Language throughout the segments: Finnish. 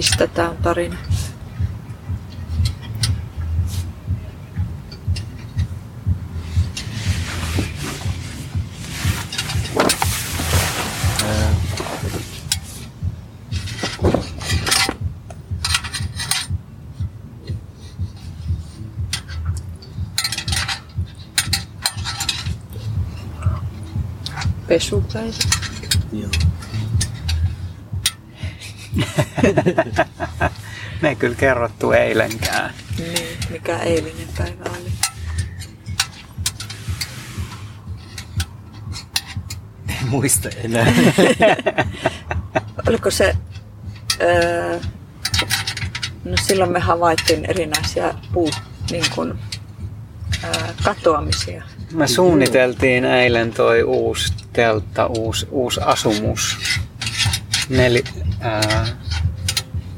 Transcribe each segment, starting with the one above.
mistä tämä on tarina. Pesupäivä. Joo. Me ei kyllä kerrottu eilenkään. Niin, mikä eilinen päivä oli. En muista enää. Oliko se... Öö, no silloin me havaittiin erinäisiä puu, niin kuin, öö, katoamisia. Me suunniteltiin eilen toi uusi teltta, uusi, uusi asumus. Neli, ää,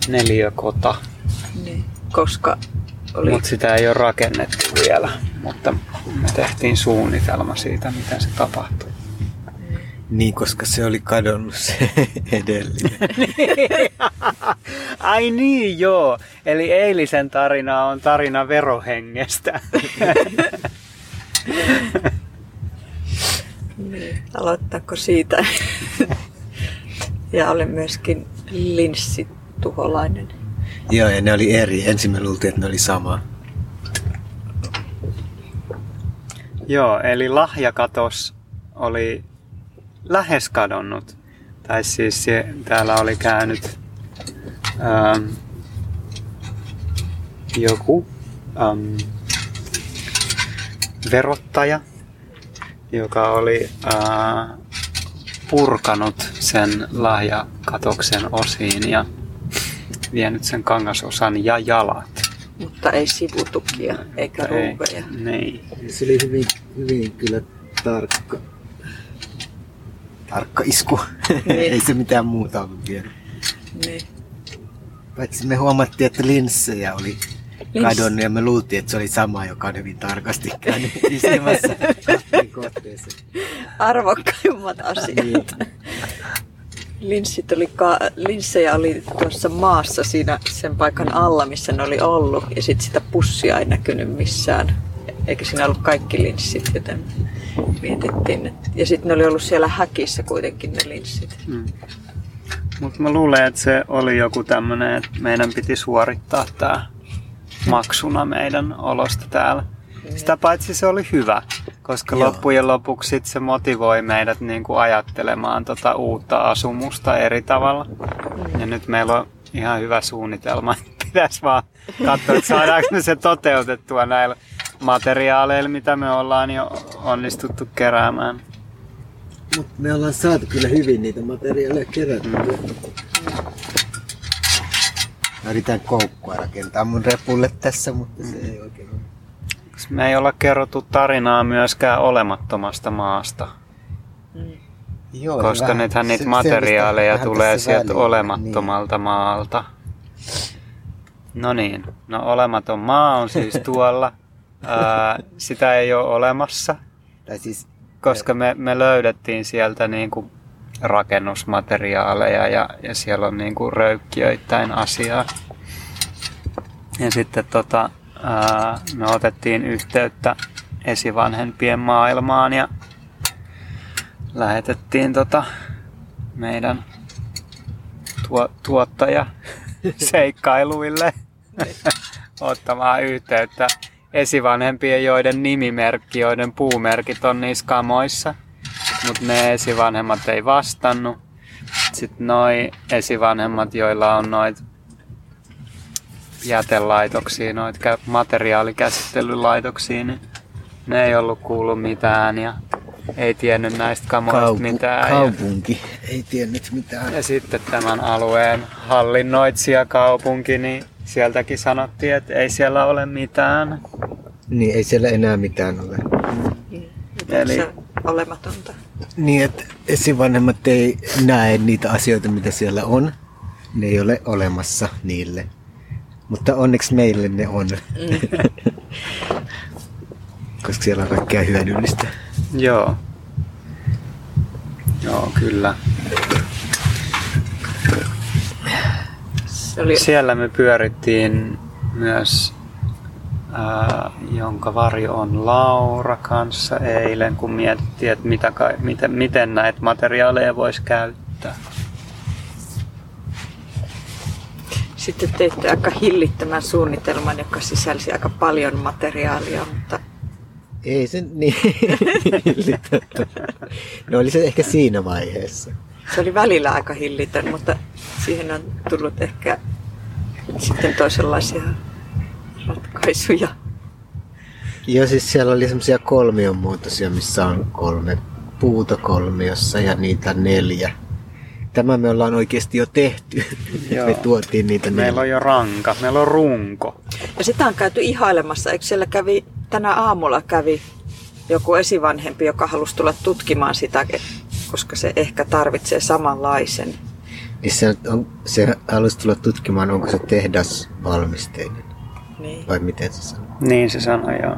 neliökota. Niin, koska oli... Mutta sitä ei ole rakennettu vielä. Mutta me tehtiin suunnitelma siitä, miten se tapahtuu. niin, koska se oli kadonnut se edellinen. Ai niin, joo. Eli eilisen tarina on tarina verohengestä. Niin, aloittaako siitä? Ja oli myöskin linssituholainen. Joo, ja ne oli eri. Ensin me luultiin, että ne oli sama. joo, eli lahjakatos oli lähes kadonnut. Tai siis se, täällä oli käynyt ähm, joku ähm, verottaja, joka oli äh, purkanut sen lahjakatoksen osiin ja vienyt sen kangasosan ja jalat. Mutta ei sivutukia eikä Ei, ruuveja. Niin. Se oli hyvin, hyvin kyllä tarkka. Tarkka isku. Niin. Ei se mitään muuta ollut vielä. Niin. Paitsi me huomattiin, että linssejä oli kadonnut ja me luultiin, että se oli sama, joka on hyvin tarkasti käynyt kohteeseen. Arvokkaimmat asiat. Linssit oli ka- linssejä oli tuossa maassa siinä sen paikan alla, missä ne oli ollut. Ja sitten sitä pussia ei näkynyt missään. Eikä siinä ollut kaikki linssit, joten mietittiin. Et... Ja sitten ne oli ollut siellä häkissä kuitenkin ne linssit. Mm. Mutta mä luulen, että se oli joku tämmönen, että meidän piti suorittaa tää maksuna meidän olosta täällä. Sitä paitsi se oli hyvä, koska Joo. loppujen lopuksi sit se motivoi meidät niinku ajattelemaan tota uutta asumusta eri tavalla. Ja nyt meillä on ihan hyvä suunnitelma. Pitäisi vaan katsoa, että saadaanko me se toteutettua näillä materiaaleilla, mitä me ollaan jo onnistuttu keräämään. Mutta me ollaan saatu kyllä hyvin niitä materiaaleja kerättyä. Mä yritän koukkua rakentaa mun repulle tässä, mutta se ei oikein ole. Me ei olla kerrottu tarinaa myöskään olemattomasta maasta, Joo, koska vähän nythän niitä se- materiaaleja tulee sieltä välillä, olemattomalta maalta. No niin, no olematon maa on siis tuolla. Ää, sitä ei ole olemassa, Niin. Tai siis, koska me, me löydettiin sieltä niinku rakennusmateriaaleja ja, ja siellä on niinku röykkiöittäin asiaa. Ja sitten tota, ää, me otettiin yhteyttä esivanhempien maailmaan ja lähetettiin tota meidän tuo, tuottaja seikkailuille ottamaan yhteyttä esivanhempien, joiden nimimerkki, joiden puumerkit on niissä kamoissa. Mutta ne esivanhemmat ei vastannut. Sitten noi esivanhemmat, joilla on noit jätelaitoksia, noit kä- materiaalikäsittelylaitoksia, niin ne ei ollut kuullut mitään ja ei tiennyt näistä kamoista kaupu- mitään. Ja, kaupunki ei tiennyt mitään. ja sitten tämän alueen hallinnoitsijakaupunki, niin sieltäkin sanottiin, että ei siellä ole mitään. Niin ei siellä enää mitään ole. Eli- olematonta? Niin, että esivanhemmat ei näe niitä asioita, mitä siellä on. Ne ei ole olemassa niille. Mutta onneksi meille ne on. Koska siellä on kaikkea hyödyllistä. Joo. Joo, kyllä. Oli, Siellä me pyörittiin myös, ää, jonka varjo on Laura kanssa eilen, kun mietittiin, että mitä, kai- miten, miten näitä materiaaleja voisi käyttää. sitten teitte aika hillittömän suunnitelman, joka sisälsi aika paljon materiaalia, mutta Ei se niin hillitöntä. No oli se ehkä siinä vaiheessa. se oli välillä aika hillitön, mutta siihen on tullut ehkä sitten toisenlaisia ratkaisuja. Joo, siis siellä oli semmoisia kolmion muotoisia, missä on kolme puuta kolmiossa ja niitä neljä. Tämä me ollaan oikeasti jo tehty. Joo. me tuotiin niitä Meillä neljä. on jo ranka, meillä on runko. Ja sitä on käyty ihailemassa. Eikö siellä kävi, tänä aamulla kävi joku esivanhempi, joka halusi tulla tutkimaan sitä, koska se ehkä tarvitsee samanlaisen. Niin se, on, se halusi tulla tutkimaan, onko se tehdasvalmisteinen. Niin. Vai miten se sanoo? Niin se sanoi joo.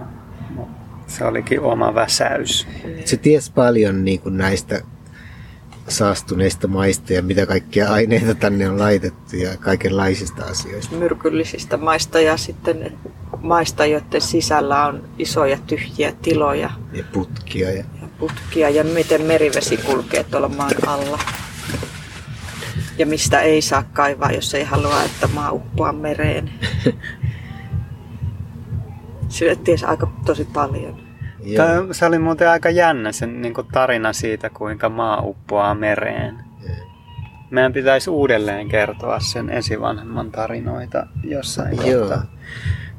Se olikin oma väsäys. Se ties paljon niin kuin näistä saastuneista maista ja mitä kaikkia aineita tänne on laitettu ja kaikenlaisista asioista. Myrkyllisistä maista ja sitten maista, joiden sisällä on isoja tyhjiä tiloja Ja putkia. Ja... ja putkia ja miten merivesi kulkee tuolla maan alla. Ja mistä ei saa kaivaa, jos ei halua, että maa uppoaa mereen. Ties aika tosi paljon. Joo. Tää, se oli muuten aika jännä se niin tarina siitä, kuinka maa uppoaa mereen. Meidän pitäisi uudelleen kertoa sen esivanhemman tarinoita jossain Joo. kohtaa.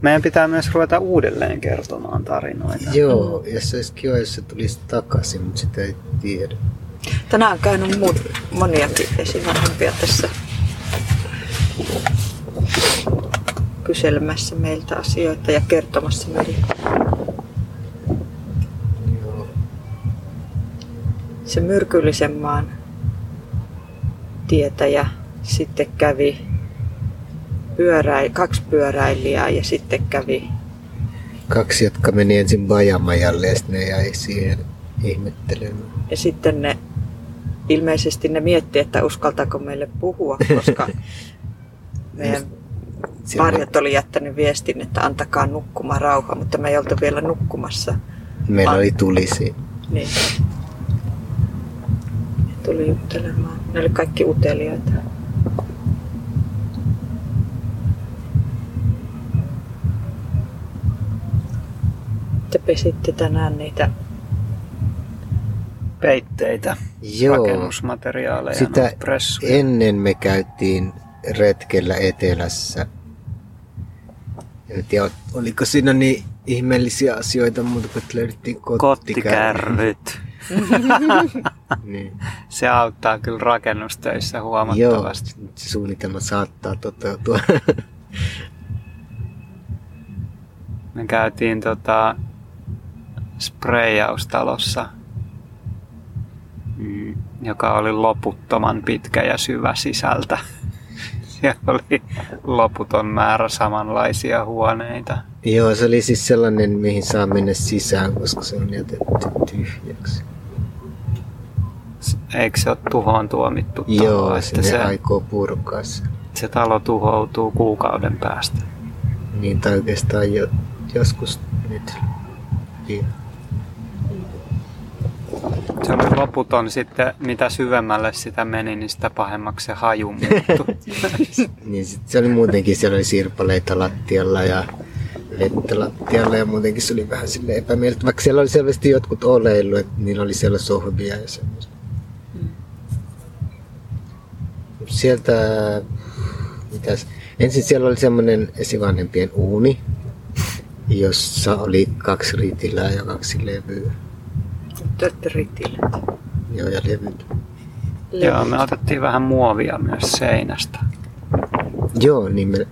Meidän pitää myös ruveta uudelleen kertomaan tarinoita. Joo, ja se olisi kiva, jos se tulisi takaisin, mutta sitä ei tiedä. Tänään on käynyt muut, moniakin esivanhempia tässä kyselemässä meiltä asioita ja kertomassa meille. Se myrkyllisen maan tietäjä sitten kävi pyöräi, kaksi pyöräilijää ja sitten kävi Kaksi, jotka meni ensin Bajamajalle ja sitten ne jäi siihen ihmettelemään. ja sitten ne ilmeisesti ne mietti, että uskaltaako meille puhua, koska meidän Siellä- varjot oli jättänyt viestin, että antakaa nukkuma rauha, mutta me ei oltu vielä nukkumassa. Meillä oli tuli siinä. Niin. Ne tuli juttelemaan. Ne oli kaikki uteliaita. Te pesitte tänään niitä Peitteitä, Joo. rakennusmateriaaleja, Sitä ennen me käytiin retkellä etelässä. En tiedä, oliko siinä niin ihmeellisiä asioita, mutta kun löydettiin kottikärry. Kottikärryt. Niin. Se auttaa kyllä rakennustöissä Joo, huomattavasti. se suunnitelma saattaa toteutua. Me käytiin tota sprejaustalossa, mm, joka oli loputtoman pitkä ja syvä sisältä. Siellä oli loputon määrä samanlaisia huoneita. Joo, se oli siis sellainen, mihin saa mennä sisään, koska se on jätetty tyhjäksi. Eikö se ole tuhoon tuomittu talo? Joo, että se, aikoo purkaa se. se talo tuhoutuu kuukauden päästä. Niin, tai oikeastaan jo, joskus nyt. Niin. Se oli loputon sitten, mitä syvemmälle sitä meni, niin sitä pahemmaksi se haju. Niin sit se oli muutenkin, siellä oli sirpaleita lattialla ja vettä lattialla ja muutenkin se oli vähän sille epämiellyttävää. Vaikka siellä oli selvästi jotkut oleillut, että niillä oli siellä sohvia ja semmoista. Sieltä, mitäs, ensin siellä oli semmoinen esivanhempien uuni, jossa oli kaksi ritilää ja kaksi levyä. Töttöritille. Joo, ja levyt. Joo, me otettiin vähän muovia myös seinästä. Joo, niin me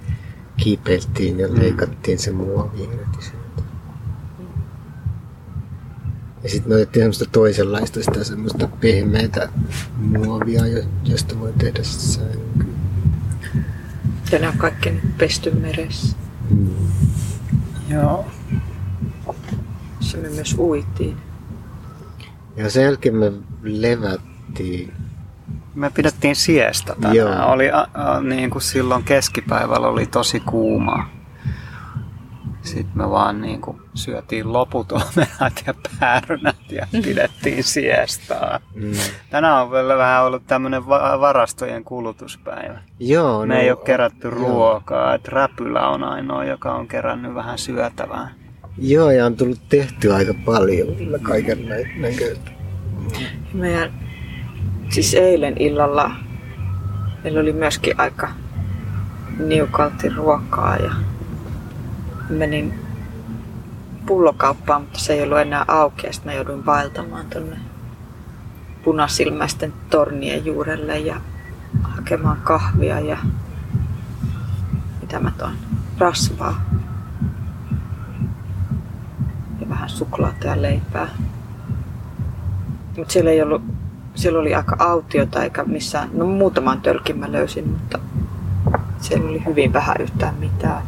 kiipeiltiin ja leikattiin se muovi irti sieltä. Ja sitten me otettiin semmoista toisenlaista, sitä semmoista pehmeitä muovia, jo- josta voi tehdä sänky. Ja ne on kaikki nyt pesty meressä. Mm. Joo. Se me myös uitiin. Ja sen jälkeen me levättiin Me pidettiin siestä tänään. Joo. Oli, a, a, niin kuin silloin keskipäivällä oli tosi kuumaa. Sitten me vaan niin kuin syötiin loput omenat ja päärynät ja pidettiin siestaa. Mm. Tänään on vielä vähän ollut tämmöinen va- varastojen kulutuspäivä. Joo, Me no, ei ole kerätty joo. ruokaa, että räpylä on ainoa, joka on kerännyt vähän syötävää. Joo, ja on tullut tehty aika paljon kyllä kaiken nä- näköistä. Meidän, siis eilen illalla meillä oli myöskin aika niukalti ruokaa ja menin pullokauppaan, mutta se ei ollut enää auki ja sitten mä jouduin vaeltamaan tuonne punasilmäisten tornien juurelle ja hakemaan kahvia ja mitä mä toin, rasvaa ja vähän suklaata ja leipää. Mutta siellä ei ollut, siellä oli aika autiota eikä missään, no muutaman tölkin mä löysin, mutta siellä oli hyvin vähän yhtään mitään.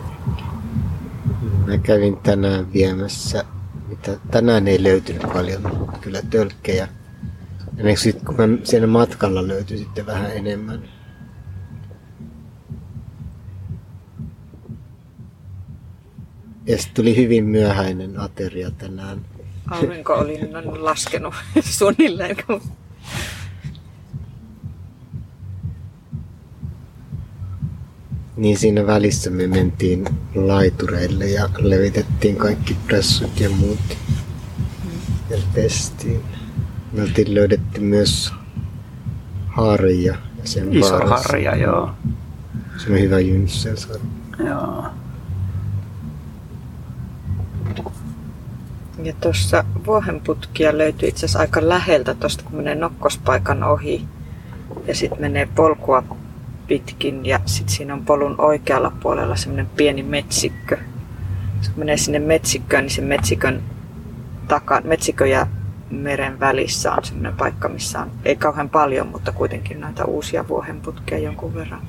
Mä kävin tänään viemässä, mitä tänään ei löytynyt paljon kyllä tölkkejä. Ennen sitten kun mä siellä matkalla löytyi sitten vähän enemmän. Ja sitten tuli hyvin myöhäinen ateria tänään. Aurinko oli laskenut suunnilleen. kun- Niin siinä välissä me mentiin laitureille ja levitettiin kaikki pressut ja muut. Ja pestiin. Me oltiin löydetty myös harja ja sen Iso harja, joo. Se on hyvä jynsselsharja. joo. Ja tuossa vuohenputkia löytyy itse asiassa aika läheltä tuosta, kun menee nokkospaikan ohi. Ja sitten menee polkua pitkin ja sitten siinä on polun oikealla puolella semmoinen pieni metsikkö. Sitten kun menee sinne metsikköön, niin sen metsikön takan, metsikö ja meren välissä on semmoinen paikka, missä on ei kauhean paljon, mutta kuitenkin näitä uusia vuohenputkia jonkun verran.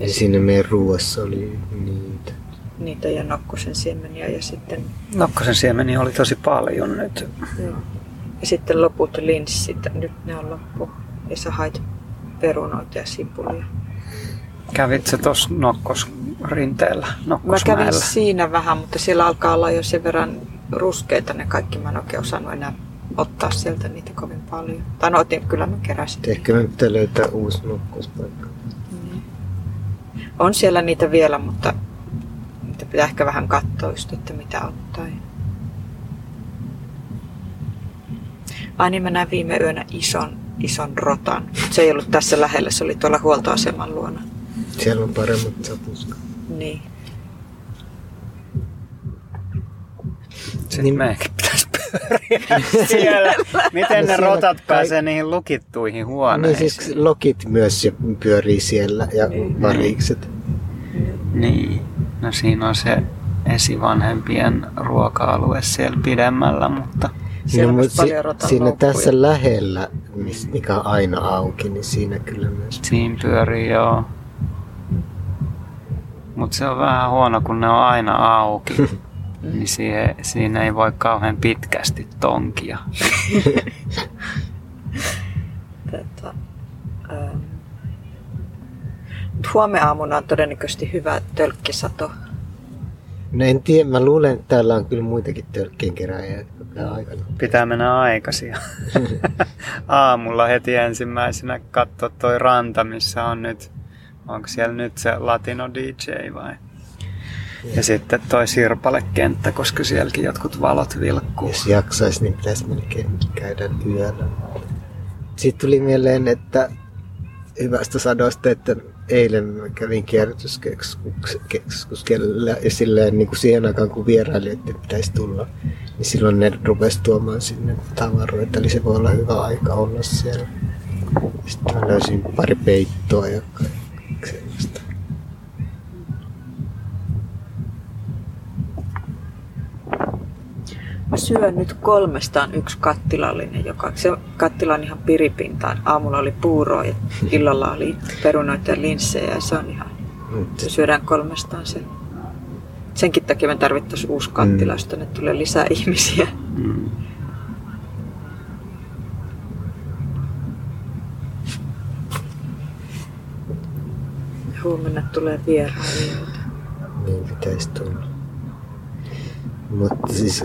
Ja siinä meidän ruoassa oli niitä. Niitä ja nokkosen siemeniä ja sitten Nokkosen siemeniä oli tosi paljon nyt. Joo. Ja sitten loput linssit, nyt ne on loppu. Ja sä hait perunoita ja sipulia. Kävit se tuossa nokkosrinteellä, Mä kävin siinä vähän, mutta siellä alkaa olla jo sen verran ruskeita ne kaikki. Mä en oikein osannut enää ottaa sieltä niitä kovin paljon. Tai no otin, kyllä mä keräsin. Ehkä me pitää löytää uusi nokkospaikka. Niin. On siellä niitä vielä, mutta pitää ehkä vähän katsoa just, että mitä ottaa. Ai niin, mä näin viime yönä ison, ison rotan. Se ei ollut tässä lähellä, se oli tuolla huoltoaseman luona. Siellä on paremmat sapuskat. Niin. Sitten Niin- meidänkin pitäisi pyöriä siellä. Miten ne siellä rotat kai- pääsee niihin lukittuihin Niin huoneisiin? siis lokit myös pyörii siellä ja Niin. varikset. Niin, no siinä on se esivanhempien ruoka-alue siellä pidemmällä, mutta Siellä No, on mut paljon rotan siinä tässä lähellä, mikä on aina auki, niin siinä kyllä myös. siinä pyörii joo. Mutta se on vähän huono, kun ne on aina auki. niin siihen, siinä ei voi kauhean pitkästi tonkia. Tätä. Mut Huomenna aamuna on todennäköisesti hyvä tölkkisato. No en tiedä, mä luulen, että täällä on kyllä muitakin tölkkien keräjiä aikana. Pitää mennä aikaisin. Aamulla heti ensimmäisenä katsoa toi ranta, missä on nyt, onko siellä nyt se Latino DJ vai? Ja sitten toi Sirpale-kenttä, koska sielläkin jotkut valot vilkkuu. Jos jaksais, niin pitäisi melkein käydä yöllä. Sitten tuli mieleen, että hyvästä sadosta, että eilen kävin kierrätyskeskuskella ja silleen niin kuin siihen aikaan, kun vierailijoiden pitäisi tulla, niin silloin ne rupesi tuomaan sinne tavaroita, eli se voi olla hyvä aika olla siellä. Sitten löysin pari peittoa ja kaikkea mä syön nyt kolmestaan yksi kattilallinen, joka se kattila on ihan piripintaan. Aamulla oli puuroa ja illalla oli perunoita ja linssejä ja se on ihan, mm. se syödään kolmestaan se. Senkin takia me tarvittaisiin uusi kattila, mm. tänne tulee lisää ihmisiä. Mm. Huomenna tulee vierailijoita. Niin pitäisi tulla. Mutta siis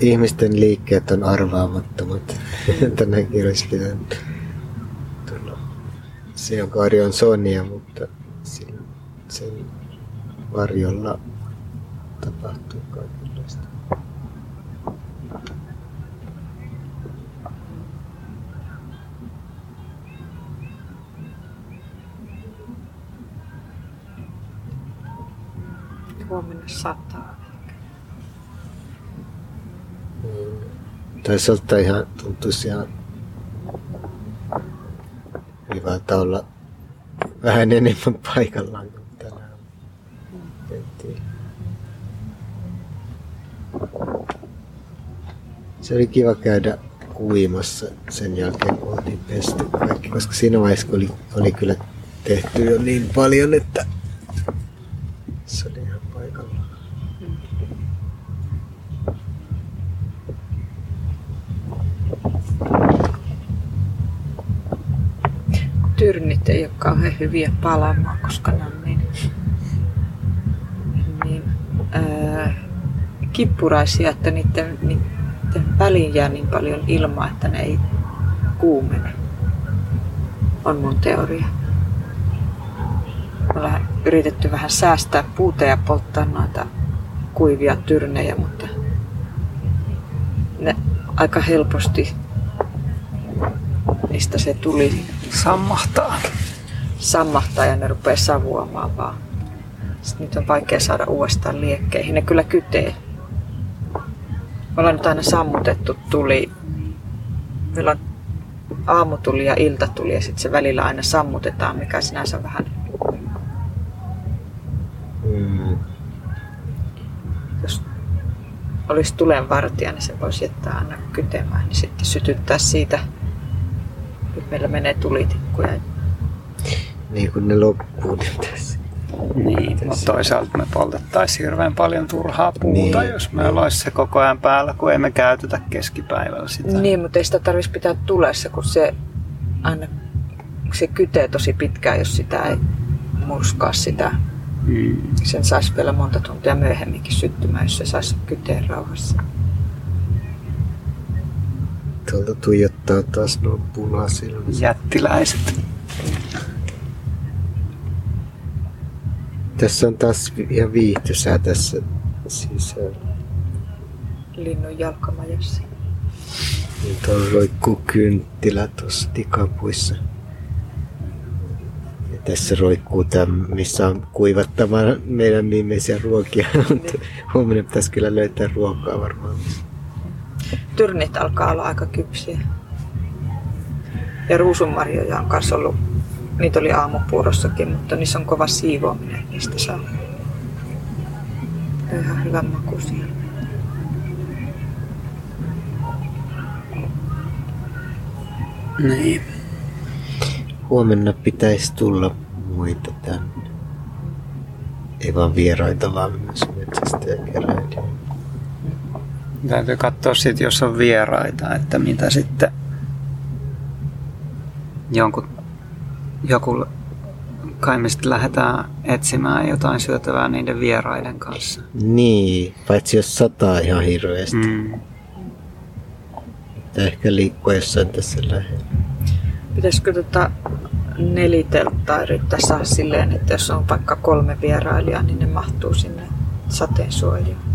ihmisten liikkeet on arvaamattomat. Pitänyt tulla. Se on on Sonia, mutta sen varjolla tapahtuu kaikenlaista. Huomenna sataa. Taisi ottaa ihan, tuntuisi ihan hyvältä olla vähän enemmän paikallaan kuin tänään. Se oli kiva käydä uimassa sen jälkeen, kun oltiin pesty kaikki, koska siinä vaiheessa oli, oli kyllä tehty jo niin paljon, että se oli ihan paikallaan. Tyrnit ei ole kauhean hyviä palaamaan, koska ne on niin, niin ää, kippuraisia, että niiden, niiden väliin jää niin paljon ilmaa, että ne ei kuumene. On mun teoria. Me ollaan yritetty vähän säästää puuta ja polttaa noita kuivia tyrnejä, mutta ne aika helposti niistä se tuli Sammahtaa. sammahtaa ja ne rupeaa savuamaan vaan. Sitten niitä on vaikea saada uudestaan liekkeihin. Ne kyllä kytee. Me ollaan nyt aina sammutettu tuli. Meillä on aamutuli ja iltatuli ja sitten se välillä aina sammutetaan, mikä sinänsä vähän, Mm. jos olisi tulenvartija, niin se voisi jättää aina kytemään, niin sitten sytyttää siitä. Nyt meillä menee tulitikkuja. Niin kun ne loppuu, niin tässä. Niin, mutta toisaalta me poltettaisiin hirveän paljon turhaa puuta, Niin. jos meillä olisi se koko ajan päällä, kun emme käytetä keskipäivällä sitä. Niin, mutta ei sitä tarvitsisi pitää tulessa, kun se aina se kytee tosi pitkään, jos sitä ei murskaa sitä. Mm. Sen saisi vielä monta tuntia myöhemminkin syttymään, jos se saisi kyteen rauhassa. Tuolta tuijottaa taas nuo punasilmat. Jättiläiset. Tässä on taas ihan viihtysää tässä sisällä. Linnun jalkamajassa. Niin tuolla roikkuu kynttilä tuossa tikapuissa. Ja tässä roikkuu tämä, missä on kuivattamaan meidän viimeisiä ruokia. Huomenna pitäisi kyllä löytää ruokaa varmaan. Tyrnit alkaa olla aika kypsiä. Ja ruusunmarjoja on kanssa ollut, niitä oli aamupuurossakin, mutta niissä on kova siivoaminen, niistä saa ihan hyvän makuisia. Niin. Huomenna pitäisi tulla muita tänne. Ei vaan vieraita, vaan myös metsästäjäkeräilijöitä. Täytyy katsoa sitten, jos on vieraita, että mitä sitten jonkun, joku, kai me sitten lähdetään etsimään jotain syötävää niiden vieraiden kanssa. Niin, paitsi jos sataa ihan hirveästi. Mm. Ehkä liikkua jossain tässä lähellä. Pitäisikö tota neliteltaa yrittää saada silleen, että jos on vaikka kolme vierailijaa, niin ne mahtuu sinne sateensuojaan.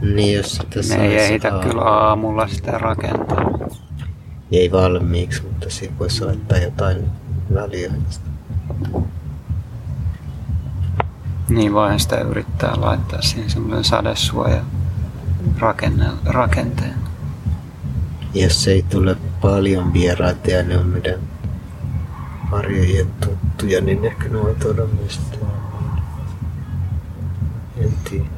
Niin, jos tässä Me ei ehitä aa- kyllä aamulla sitä rakentaa. Ei valmiiksi, mutta siinä voisi laittaa jotain väliaikaista. Niin voihan sitä yrittää laittaa siihen semmoinen sadesuoja rakenteen. Jos ei tule paljon vieraita ja ne on meidän marjojen tuttuja, niin ehkä ne voi tuoda myös tänne. En tiedä.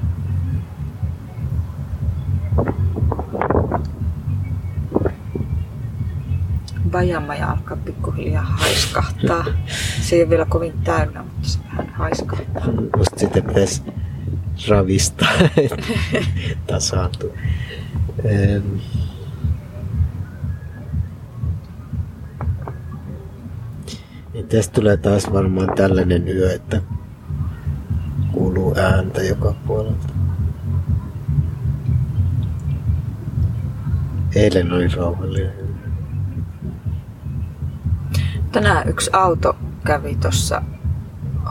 Vajamaja alkaa pikkuhiljaa haiskahtaa. Se ei ole vielä kovin täynnä, mutta se vähän haiskahtaa. Musta sitä pitäisi tasaantuu. Ähm, Niin tästä tulee taas varmaan tällainen yö, että kuuluu ääntä joka puolelta. Eilen oli rauhallinen. Tänään yksi auto kävi tuossa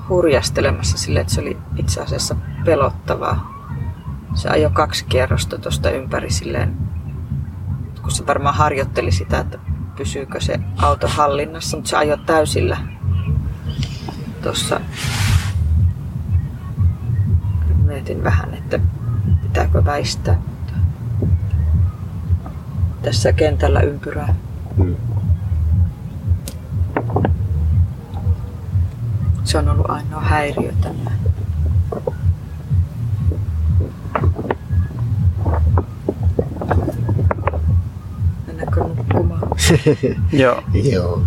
hurjastelemassa sille, että se oli itse asiassa pelottavaa. Se ajoi kaksi kierrosta tuosta ympäri silleen, kun se varmaan harjoitteli sitä, että pysyykö se auto hallinnassa, mutta se ajoi täysillä tuossa. Mietin vähän, että pitääkö väistää. Tässä kentällä ympyrää. Hmm. Se on ollut ainoa häiriö tänään. Mennäänkö nukkumaan? Joo. Joo.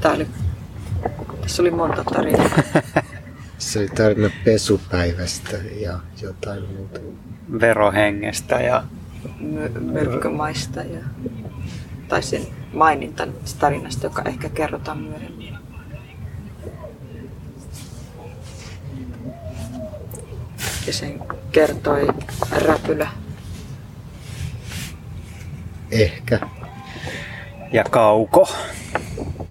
Tää oli, tässä oli monta tarinaa. Se oli tarina pesupäivästä ja jotain muuta. Verohengestä ja myrkkymaista ja taisin maininta tarinasta, joka ehkä kerrotaan myöhemmin. Ja sen kertoi räpylä. Ehkä. ja kauko.